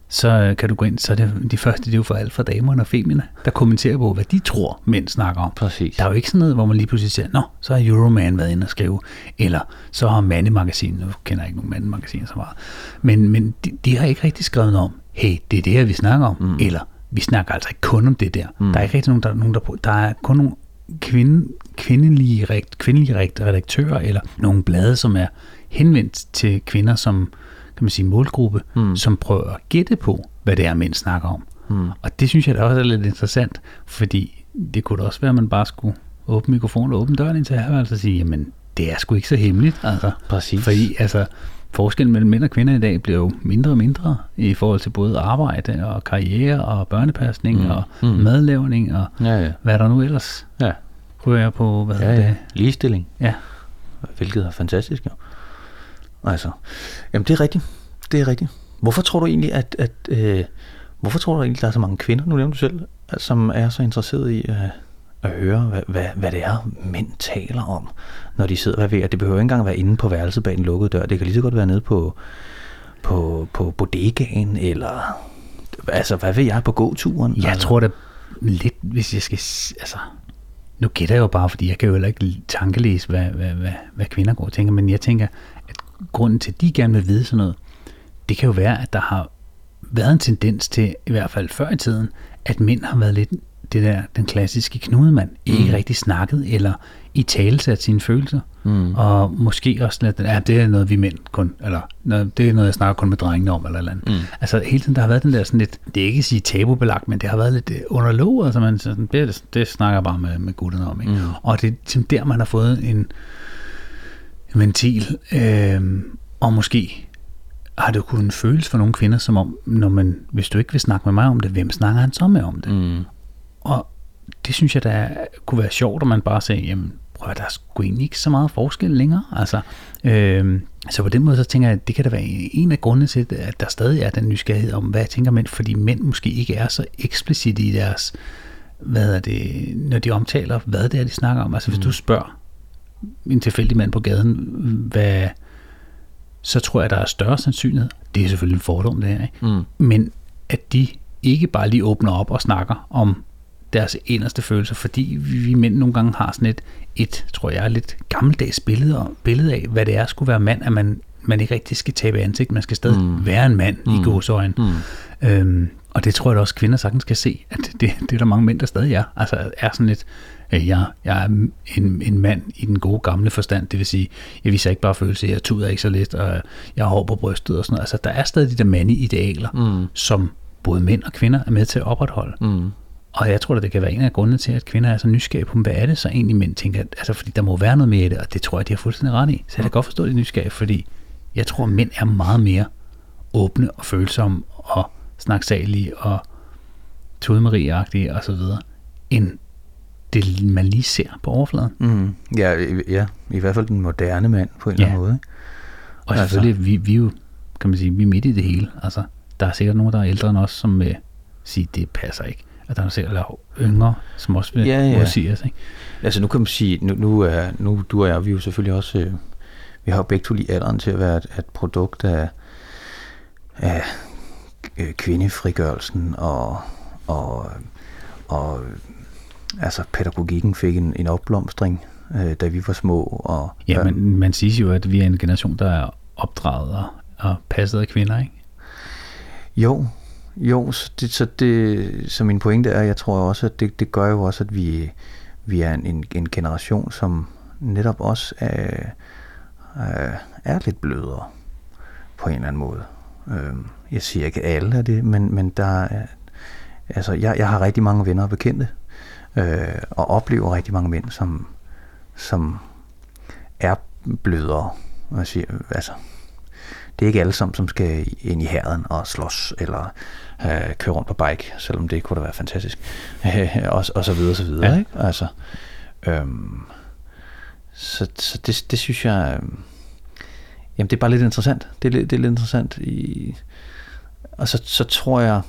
så kan du gå ind, så er det de første, det er jo for alt fra damerne og femina, der kommenterer på, hvad de tror, mænd snakker om. Præcis. Der er jo ikke sådan noget, hvor man lige pludselig siger, nå, så har Euroman været inde og skrive, eller så har Mandemagasin, nu kender jeg ikke nogen Mandemagasin så meget, men, men de, de, har ikke rigtig skrevet noget om, hey, det er det her, vi snakker om, mm. eller vi snakker altså ikke kun om det der. Mm. Der er ikke rigtig nogen, der, nogen, der, der er kun nogle kvinde, kvindelige, kvindelige redaktører, eller nogle blade, som er henvendt til kvinder som kan man sige, målgruppe, mm. som prøver at gætte på, hvad det er, mænd snakker om. Mm. Og det synes jeg da også er lidt interessant, fordi det kunne da også være, at man bare skulle åbne mikrofonen og åbne døren ind til herværelset og sige, jamen, det er sgu ikke så hemmeligt. Altså, Præcis. Fordi altså, forskellen mellem mænd og kvinder i dag bliver jo mindre og mindre i forhold til både arbejde og karriere og børnepasning mm. og mm. madlavning og ja, ja. hvad der nu ellers ja. prøver jeg på. Hvad ja, ja. Ligestilling. Ja. Hvilket er fantastisk jo. Altså, jamen det er rigtigt. Det er rigtigt. Hvorfor tror du egentlig, at, at øh, hvorfor tror du egentlig, der er så mange kvinder, nu nævner du selv, som er så interesseret i øh, at høre, hvad, hvad, hvad det er, mænd taler om, når de sidder ved, at det behøver ikke engang være inde på værelset bag en lukket dør. Det kan lige så godt være nede på, på, på bodegaen, eller altså, hvad ved jeg, på gåturen? Jeg altså. tror da lidt, hvis jeg skal, altså, nu gætter jeg jo bare, fordi jeg kan jo heller ikke tankelæse, hvad, hvad, hvad, hvad kvinder går og tænker, men jeg tænker, at grunden til, at de gerne vil vide sådan noget, det kan jo være, at der har været en tendens til, i hvert fald før i tiden, at mænd har været lidt det der, den klassiske knudemand, ikke Mm. rigtig snakket eller i talesat sine følelser. Mm. Og måske også lidt, ja, det er noget, vi mænd kun, eller det er noget, jeg snakker kun med drengene om, eller eller andet. Mm. Altså hele tiden, der har været den der sådan lidt, det er ikke at sige tabubelagt, men det har været lidt øh, underlov, altså man, sådan, det, det snakker bare med, med gutterne om. Ikke? Mm. Og det er ligesom der, man har fået en, en ventil, øh, og måske har det kunnet føles for nogle kvinder, som om, når man, hvis du ikke vil snakke med mig om det, hvem snakker han så med om det? Mm. Og det synes jeg, der kunne være sjovt, at man bare sagde, jamen, prøv at der er sgu egentlig ikke så meget forskel længere. Altså, øhm, så på den måde, så tænker jeg, at det kan da være en af grundene til, at der stadig er den nysgerrighed om, hvad tænker mænd, fordi mænd måske ikke er så eksplicit i deres, hvad er det, når de omtaler, hvad det er, de snakker om. Altså, hvis du spørger en tilfældig mand på gaden, hvad, så tror jeg, der er større sandsynlighed. Det er selvfølgelig en fordom, det her, ikke? Mm. men at de ikke bare lige åbner op og snakker om deres inderste følelser, fordi vi, mænd nogle gange har sådan et, et tror jeg, lidt gammeldags billede, og- billede af, hvad det er at skulle være mand, at man, man ikke rigtig skal tabe ansigt, man skal stadig Mm. være en mand mm. i gåsøjne. Mm. Øhm, og det tror jeg da også, kvinder sagtens skal se, at det, det er der mange mænd, der stadig er. Altså er sådan lidt, øh, jeg, jeg er en, en mand i den gode gamle forstand, det vil sige, jeg viser ikke bare følelser, jeg tuder ikke så lidt, og jeg har hår på brystet og sådan noget. Altså der er stadig de der mandlige idealer, Mm. som både mænd og kvinder er med til at opretholde. Mm. Og jeg tror, at det kan være en af grundene til, at kvinder er så nysgerrige på, hvad er det så egentlig mænd tænker, altså fordi der må være noget mere i det, og det tror jeg, de har fuldstændig ret i. Så jeg kan godt forstå, at de er nysgerrige, fordi jeg tror, at mænd er meget mere åbne og følsomme og snaksalige og tudemarie og så videre, end det, man lige ser på overfladen. Mm. Ja, i, ja, i hvert fald den moderne mand på en eller Ja. anden måde. Og Altså. selvfølgelig, vi, vi er jo, kan man sige, vi er midt i det hele. Altså, der er sikkert nogen, der er ældre end os, som vil sige, det passer ikke. Og der er eller yngre, som også vil Ja, ja. modsige os. Ikke? Altså nu kan man sige, nu, nu, er, nu du og jeg, vi er jo selvfølgelig også, øh, vi har jo begge to lige alderen til at være et, et produkt af, af øh, kvindefrigørelsen og, og, og altså pædagogikken fik en, en opblomstring, øh, da vi var små. Og, Ja, men man siger jo, at vi er en generation, der er opdraget og, og passet af kvinder, ikke? Jo, jo, så, det, så, det, så min pointe er, jeg tror også, at det, det gør jo også, at vi, vi er en, en, generation, som netop også er, er, lidt blødere på en eller anden måde. Øhm, jeg siger ikke alle af det, men, men der er, altså jeg, jeg har rigtig mange venner og bekendte, øh, og oplever rigtig mange mænd, som, som er blødere. Jeg siger, altså, det er ikke alle sammen, som skal ind i herren og slås, eller øh, køre rundt på bike, selvom det kunne da være fantastisk, og, og så videre, så videre, Ja. ikke? Altså, øhm, så, så det, det synes jeg, øhm, jamen det er bare lidt interessant. Det er, lidt- det er lidt interessant. I, og så, så tror jeg,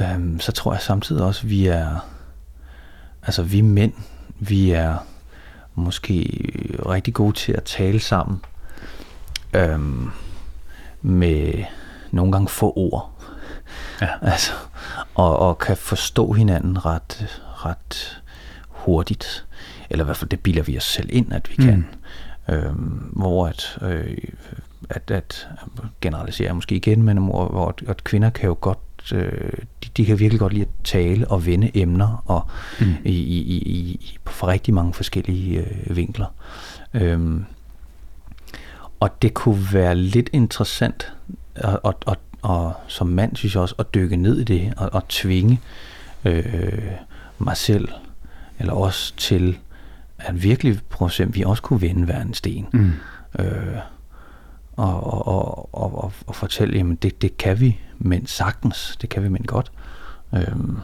øhm, så tror jeg samtidig også, vi er, altså vi mænd, vi er måske rigtig gode til at tale sammen, øhm, med nogle gange få ord. Ja. Altså, og, og kan forstå hinanden ret, ret hurtigt. Eller i hvert fald, det bilder vi os selv ind, at vi kan. Øhm, hvor at, øh, at, at generalisere måske igen, men hvor, hvor at, at kvinder kan jo godt, øh, de, de kan virkelig godt lide at tale og vende emner og Mm. i, i, i, på rigtig mange forskellige øh, vinkler. Øhm, og det kunne være lidt interessant, og, og, og, og som mand synes jeg også, at dykke ned i det, og, og tvinge øh, mig selv, eller os til, at virkelig prøve at se, om vi også kunne vende hver en sten. Mm. Øh, og, og, og, og, og, og fortælle, jamen det, det kan vi mænd sagtens, det kan vi mænd godt. Øhm,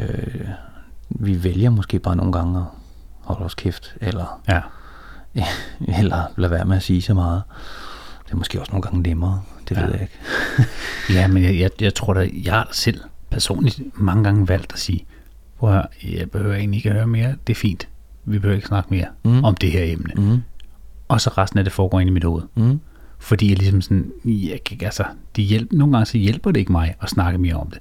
øh, vi vælger måske bare nogle gange at holde os kæft, eller, Ja. eller lade være med at sige så meget. Det er måske også nogle gange nemmere, det Ja. ved jeg ikke. Ja, men jeg, jeg, jeg tror da, jeg har da selv personligt mange gange valgt at sige, prøv at høre, jeg behøver egentlig ikke at høre mere, det er fint. Vi behøver ikke snakke mere Mm. om det her emne. Mm. Og så resten af det foregår ind i mit hoved. Mm. Fordi jeg ligesom sådan, jeg kan, altså, de hjælp, nogle gange så hjælper det ikke mig at snakke mere om det.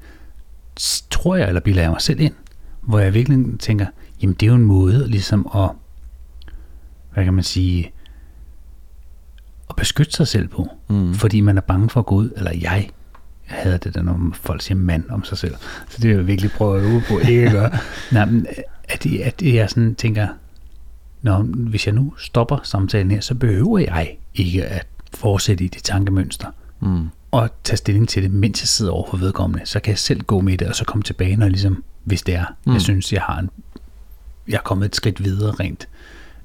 Tror jeg, eller bilder jeg mig selv ind, hvor jeg virkelig tænker, jamen det er jo en måde ligesom at, hvad kan man sige, at beskytte sig selv på. Mm. Fordi man er bange for at gå ud, eller jeg havde det der, når folk siger mand om sig selv. Så det er jo virkelig prøve at øve på ikke at gøre. Nej, men at, at jeg sådan tænker, Nå, hvis jeg nu stopper samtalen her, så behøver jeg ikke at fortsætte i det tankemønster. Mm. Og tage stilling til det, mens jeg sidder over for vedkommende. Så kan jeg selv gå med det, og så komme tilbage, når jeg ligesom, hvis det er, mm. jeg synes, jeg har en, jeg er kommet et skridt videre rent,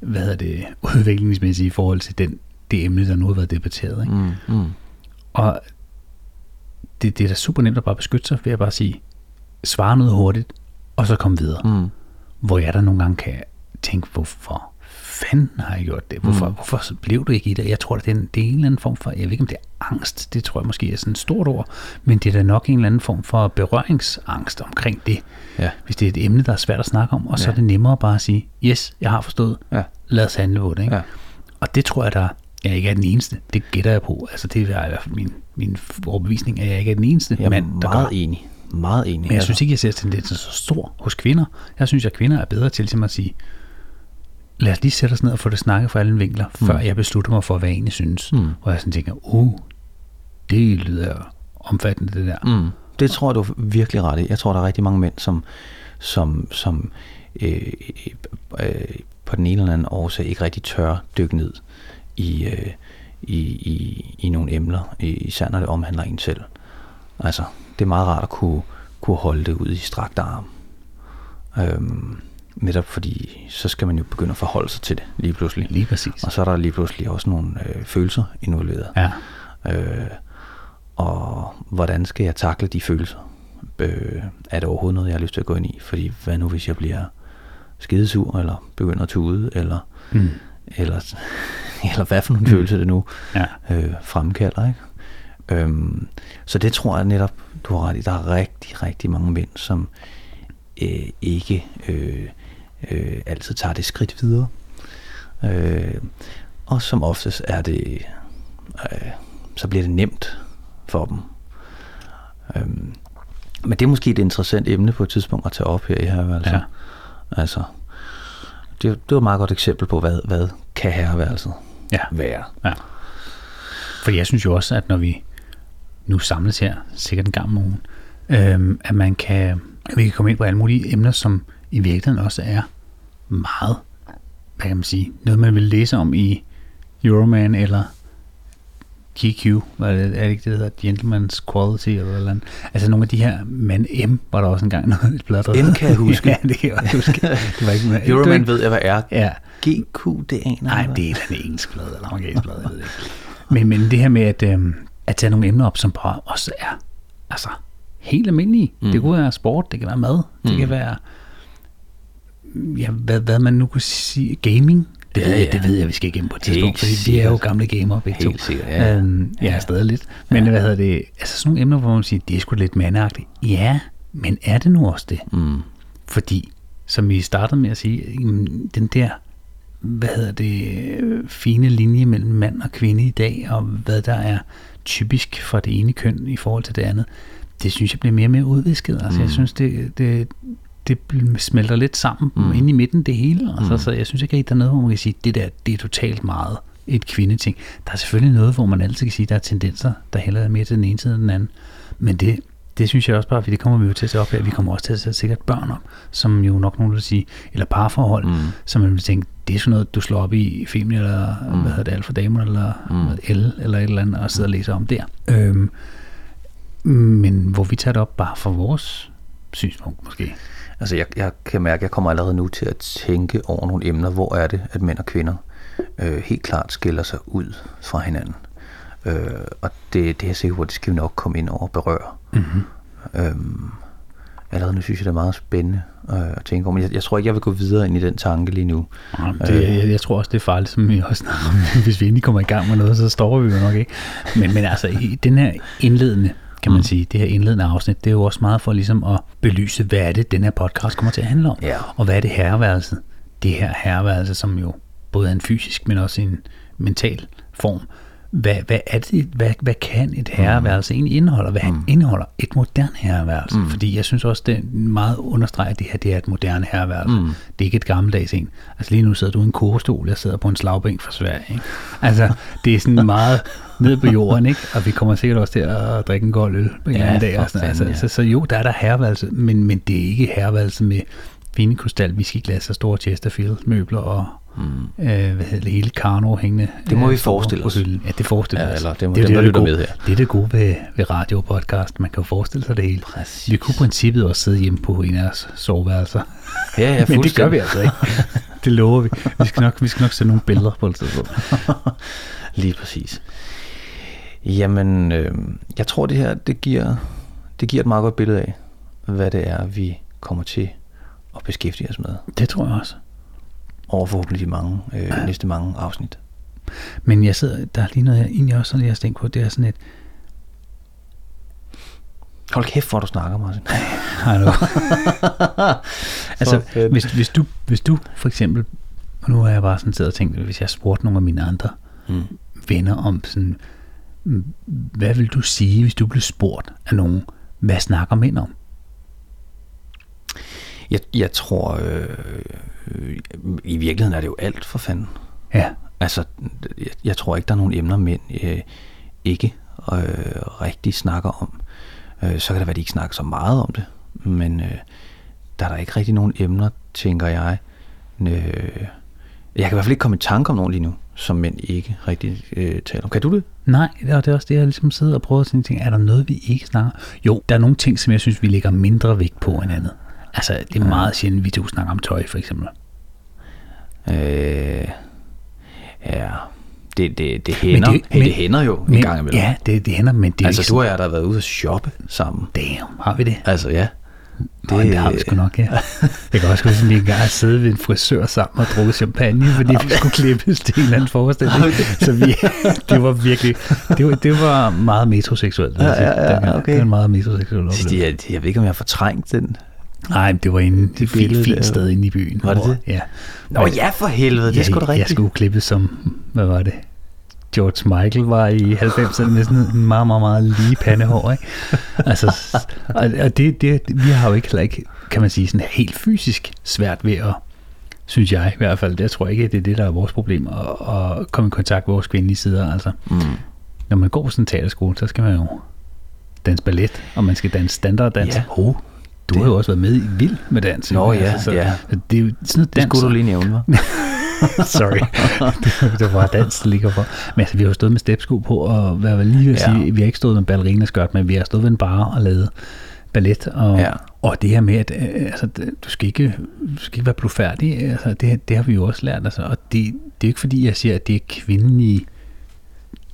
hvad hedder det, udviklingsmæssigt i forhold til den, det emne, der nu har været debatteret. Ikke? Mm. Mm. Og det, det er da super nemt at bare beskytte sig, ved at bare sige, svare noget hurtigt, og så komme videre. Mm. Hvor jeg der nogle gange kan tænke, hvorfor fanden har jeg gjort det? Hvorfor, Mm. hvorfor blev du ikke i det? Jeg tror, det er, en, det er en eller anden form for, jeg ved ikke om det er angst, det tror jeg måske er sådan et stort ord, men det er da nok en eller anden form for berøringsangst omkring det, Ja. hvis det er et emne, der er svært at snakke om, og så Ja. er det nemmere bare at sige, yes, jeg har forstået, Ja. lad os handle på det. Ikke? Ja. Og det tror jeg, der jeg ikke er den eneste. Det gætter jeg på. Altså det er i hvert fald min, min overbevisning, at jeg ikke er den eneste Jeg er mand, der meget gør. enig. Meget enig. Men jeg synes ikke, jeg ser tendensen så stor hos kvinder. Jeg synes, at kvinder er bedre til simpelthen at sige, lad os lige sætte os ned og få det snakket fra alle vinkler, mm. før jeg beslutter mig for, hvad jeg egentlig synes. Mm. Hvor jeg sådan tænker, uh, det lyder omfattende det der. Mm. Det tror jeg, du er virkelig ret i. Jeg tror, der er rigtig mange mænd, som, som, som øh, øh, på den ene eller anden årsag ikke rigtig tør dykke ned i, øh, i, i, i nogle emner, i- især når det omhandler en selv. Altså, det er meget rart at kunne, kunne holde det ud i strakt arm. Øhm, netop fordi, så skal man jo begynde at forholde sig til det lige pludselig. Lige præcis. Og så er der lige pludselig også nogle øh, følelser involveret. Ja, Øh, og hvordan skal jeg takle de følelser? Øh, er det overhovedet noget, jeg har lyst til at gå ind i? Fordi hvad nu, hvis jeg bliver skidesur, eller begynder at tude, eller, mm. Eller, eller hvad for nogle følelser det nu ja. øh, fremkalder, ikke? Øhm, så det tror jeg netop, du har ret i. Der er rigtig, rigtig mange mænd, som øh, ikke øh, øh, altid tager det skridt videre. Øh, og som oftest er det, øh, så bliver det nemt for dem. Øhm, men det er måske et interessant emne på et tidspunkt at tage op her i herværelset. Ja. Altså, det, det var et meget godt eksempel på, hvad, hvad kan herværelset ja. være. Ja. Fordi jeg synes jo også, at når vi nu samles her, sikkert en gang om ugen, øhm, at man kan, at vi kan komme ind på alle mulige emner, som i virkeligheden også er meget, hvad kan man sige, noget man vil læse om i Euroman eller GQ, hvad er det, er det ikke det, der hedder Gentleman's Quality eller eller andet. Altså nogle af de her, man M var der også engang noget et blad, der M kan jeg huske. ja, det kan jeg huske. Det var ikke, var Euroman ikke- ved jeg, hvad er. Ja, GQ, det aner Nej, det er et engelsk blad, eller amerikansk blad, jeg ved ikke. Men, men det her med at, øhm, at tage nogle emner op, som bare også er altså, helt almindelige. Mm. Det kunne være sport, det kan være mad, det Mm. kan være, ja, hvad, hvad man nu kunne sige, gaming. Det, Ja, ved jeg, ja. det ved jeg, vi skal igennem på et tidspunkt, fordi vi er jo gamle gamere begge Helt to. sikkert, ja. Øhm, er Ja. stadig lidt. Men Ja. hvad hedder det? Altså sådan nogle emner, hvor man siger, det er sgu lidt mandagtigt. Ja, men er det nu også det? Mm. Fordi, som vi startede med at sige, den der, hvad hedder det, fine linje mellem mand og kvinde i dag, og hvad der er typisk for det ene køn i forhold til det andet, det synes jeg bliver mere og mere udvisket. Altså, mm. jeg synes, det, det, det smelter lidt sammen mm. Inde i midten, det hele. Altså, Mm. Så jeg synes ikke, at der er noget, hvor man kan sige, det der, det er totalt meget et kvindeting. Der er selvfølgelig noget, hvor man altid kan sige, at der er tendenser, der heller er mere til den ene side end den anden. Men det, det synes jeg også bare, fordi det kommer vi jo til at se op her. Vi kommer også til at sætte sikkert børn op, som jo nok nogen vil sige, eller parforhold, mm. Som man vil tænke, det er sådan noget, du slår op i Femini, eller mm. Hvad hedder det, Alfa Damer, eller Mm. mm. L, eller et eller andet, og sidder og læser om der. Øhm, men hvor vi tager det op bare for vores synspunkt måske. Altså, jeg, jeg kan mærke, at jeg kommer allerede nu til at tænke over nogle emner. Hvor er det, at mænd og kvinder øh, helt klart skiller sig ud fra hinanden? Øh, og det, det er jeg sikker på, det skal vi nok komme ind over og berøre. Mm-hmm. Øhm, allerede nu synes jeg, det er meget spændende øh, at tænke over. Men jeg, jeg tror ikke, jeg vil gå videre ind i den tanke lige nu. Det, jeg, jeg tror også, det er farligt, som vi også snakker om. Hvis vi endelig kommer i gang med noget, så står vi jo nok ikke. Men, men altså, i den her indledende, kan man Mm. sige, det her indledende afsnit, det er jo også meget for ligesom at belyse, hvad er det, den her podcast kommer til at handle om. Ja. Og hvad er det herreværelset? Det her herreværelse, som jo både er en fysisk, men også en mental form. hvad, hvad, er det, hvad, hvad kan et herreværelse mm. egentlig indeholde? Hvad mm. indeholder et moderne herreværelse? Mm. Fordi jeg synes også, det er meget understreget, at det her det er et moderne herreværelse. Mm. Det er ikke et gammeldags en. Altså lige nu sidder du i en kurestol, jeg sidder på en slagbænk fra Sverige. Ikke? Altså, det er sådan meget ned på jorden, ikke? Og vi kommer sikkert også til at drikke en gold øl på en ja, anden dag. Og sådan. Altså, ja. så, så, jo, der er der herreværelse, men, men det er ikke herreværelse med fine krystal, whiskyglas og store Chesterfield møbler og mm. øh, hvad hedder det, hele Karno hængende. Det må øh, vi forestille os. Ja, det forestiller ja, eller det må det, det, det, det, med her. det er det gode ved, ved radio-podcast. Man kan jo forestille sig det hele. Præcis. Vi kunne i princippet også sidde hjemme på en af os soveværelser. Ja, ja, Men det gør vi altså ikke. det lover vi. Vi skal nok, vi skal nok sætte nogle billeder på det tidspunkt. Lige præcis. Jamen, øh, jeg tror det her, det giver, det giver et meget godt billede af, hvad det er, vi kommer til at beskæftige os med. Det tror jeg også over forhåbentlig de mange, øh, ja. næste mange afsnit. Men jeg sidder, der er lige noget, jeg egentlig også jeg har tænkt på, det er sådan et, Hold kæft, hvor du snakker, Martin. Hallo. altså, hvis, hvis, du, hvis du for eksempel, og nu har jeg bare sådan siddet og tænkt, hvis jeg spurgte nogle af mine andre mm. venner om sådan, hvad vil du sige, hvis du blev spurgt af nogen, hvad snakker mænd om? Jeg, jeg tror, øh, øh, i virkeligheden er det jo alt for fanden. Ja. Altså, jeg, jeg tror ikke, der er nogen emner, mænd øh, ikke øh, rigtig snakker om. Øh, så kan det være, at de ikke snakker så meget om det, men øh, der er der ikke rigtig nogen emner, tænker jeg. Øh, jeg kan i hvert fald ikke komme i tanke om nogen lige nu, som mænd ikke rigtig øh, taler om. Kan du det? Nej, det er også det, jeg ligesom sidder og prøver at tænke, er der noget, vi ikke snakker Jo, der er nogle ting, som jeg synes, vi lægger mindre vægt på end andet. Altså, det er ja. meget sjældent, vi to snakker om tøj, for eksempel. Øh, ja, det, det, det hænder. Men det, hey, men, det hænder jo men, en gang imellem. Ja, det, det hænder, men det er Altså, ikke du og jeg, der har været ude at shoppe sammen. Damn, har vi det? Altså, ja. Det, Nå, det har vi sgu nok, ja. Jeg kan også huske, at vi engang har siddet ved en frisør sammen og drukket champagne, fordi vi skulle klippes til en eller anden forestilling. Så vi, det var virkelig, det var, det var meget metroseksuelt. Ja, ja, ja, okay. Det var en meget metroseksuel oplevelse. Jeg, jeg ved ikke, om jeg har fortrængt den Nej, det var inde, det fint, fint sted inde i byen. Var det det? Ja. Nå ja, for helvede, det er sgu da rigtigt. Jeg skulle klippe som, hvad var det? George Michael var i 90'erne med sådan en meget, meget, meget lige pandehår, ikke? Altså, og det, det, vi har jo ikke heller ikke, kan man sige, sådan helt fysisk svært ved at, synes jeg i hvert fald, det tror jeg ikke, det er det, der er vores problem, at, at komme i kontakt med vores kvindelige sider, altså. Mm. Når man går på sådan en teaterskole, så skal man jo danse ballet, og man skal danse standarddans. Ja. Oh, du det... har jo også været med i Vild med dans. Nå ja, altså, så, ja. Det er jo sådan noget dans. Det skulle du lige nævne? Sorry. det, det var dans, der ligger for. Men altså, vi har jo stået med stepsko på, og hvad vil lige sige, ja. vi har ikke stået med ballerinaskørt, men vi har stået ved en bar og lavet ballet. Og, ja. og det her med, at øh, altså, du, skal ikke, du skal ikke være blufærdig, altså, det, det har vi jo også lært. Altså, og det, det er ikke fordi, jeg siger, at det er kvindelige,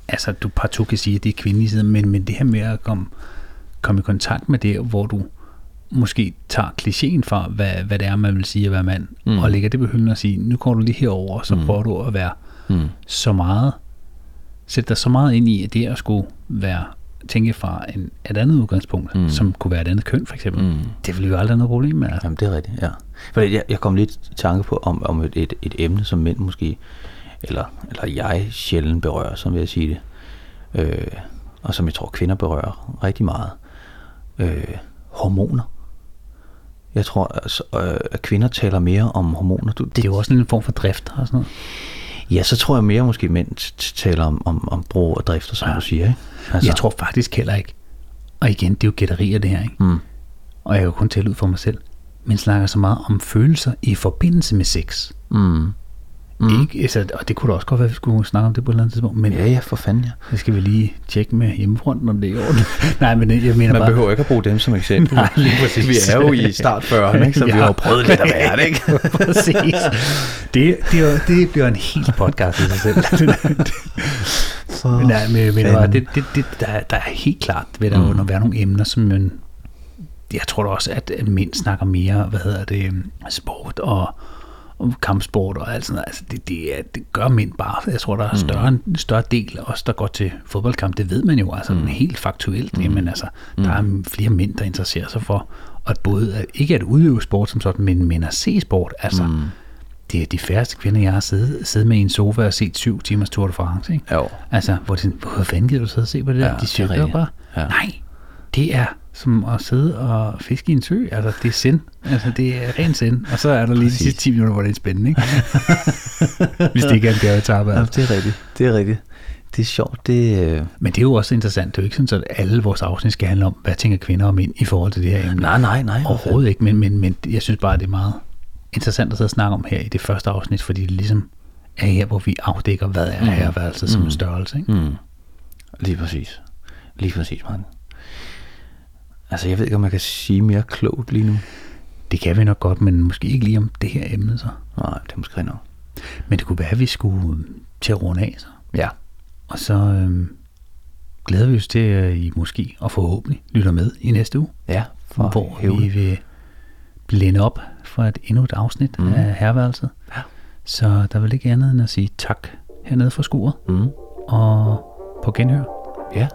altså du partout kan sige, at det er kvindelige side, men, men det her med at komme, komme i kontakt med det, hvor du måske tager klichéen fra, hvad, hvad det er, man vil sige at være mand, mm. og lægger det på hylden og siger, nu går du lige herover, og så mm. prøver du at være mm. så meget, sætte dig så meget ind i, at det at skulle være, tænke fra en, et andet udgangspunkt, mm. som kunne være et andet køn for eksempel, mm. det ville jo aldrig have noget problem med. Altså. Jamen det er rigtigt, ja. For jeg, jeg kom lidt i tanke på, om, om et, et, et emne, som mænd måske, eller, eller jeg sjældent berører, som vil jeg sige det, øh, og som jeg tror kvinder berører rigtig meget, øh, hormoner. Jeg tror, altså, øh, at kvinder taler mere om hormoner. Du, det, det er jo også en form for drift og sådan noget. Ja, så tror jeg mere måske mænd taler om, om, om brug og drifter, som ja. du siger. Ikke? Altså. Jeg tror faktisk heller ikke. Og igen, det er jo gætterier det her. Ikke? Mm. Og jeg kan jo kun tælle ud for mig selv. Men snakker så meget om følelser i forbindelse med sex. Mm. Mm. Ikke, altså, og det kunne da også godt være, at vi skulle snakke om det på et eller andet tidspunkt. Men ja, ja, for fanden ja. Det skal vi lige tjekke med hjemmefronten, om det er i orden. Nej, men jeg mener Man bare... behøver ikke at bruge dem som eksempel. Nej, lige præcis. Vi er jo i start 40'erne, ikke? så ja. vi har jo prøvet lidt af hvert, ikke? præcis. Det, det, det bliver en helt podcast i sig selv. så men nej, men, men bare, det, det, det, der, der er helt klart, vil der mm. være nogle emner, som man, jeg tror da også, at mænd snakker mere, hvad hedder det, sport og om kampsport og alt sådan noget. Altså, det, det, er, det gør mænd bare. Jeg tror, der er større, mm. en større del af os, der går til fodboldkamp. Det ved man jo, altså mm. helt faktuelt. Mm. Jamen, altså, der er mm. flere mænd, der interesserer sig for at både, at, ikke at udøve sport som sådan, men, men at se sport. Altså, mm. det er de færreste kvinder, jeg har siddet, siddet med i en sofa og set syv timers Tour de France, ikke? Jo. Altså, hvor det, hvor fanden gider du sidde og se på det der? Ja, de er rigtigt. bare. Ja. Nej, det er som at sidde og fiske i en sø. Altså, det er sind. Altså, det er ren sind. Og så er der lige de Præcis. sidste 10 minutter, hvor det er spændende, ikke? Hvis det ikke er en bjergetappe. Ja, Altså. det er rigtigt. Det er rigtigt. Det er sjovt. Det, øh... Men det er jo også interessant. Det er jo ikke sådan, at alle vores afsnit skal handle om, hvad tænker kvinder om mænd i forhold til det her emne. Nej, nej, nej. Overhovedet ikke, men, men, men jeg synes bare, det er meget interessant at sidde og snakke om her i det første afsnit, fordi det ligesom er her, hvor vi afdækker, hvad er herværelset som en størrelse. Ikke? Mm. Lige præcis. Lige præcis, man. Altså, jeg ved ikke, om jeg kan sige mere klogt lige nu. Det kan vi nok godt, men måske ikke lige om det her emne så. Nej, det er måske nok. Men det kunne være, at vi skulle til at runde af så. Ja. Og så øhm, glæder vi os til, at I måske og forhåbentlig lytter med i næste uge, Ja, for hvor hævle. vi vil blinde op for et endnu et afsnit mm. Af herværelset. Ja. Så der vil ikke andet end at sige tak hernede fra skuret, Mm. og på genhør. Ja.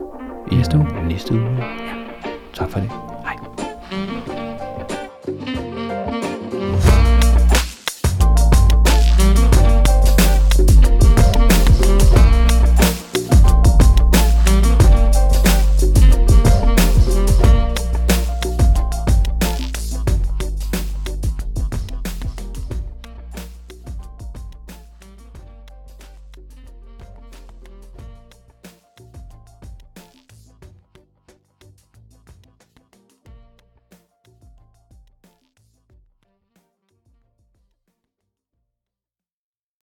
Næste uge. Næste uge. Tak for det.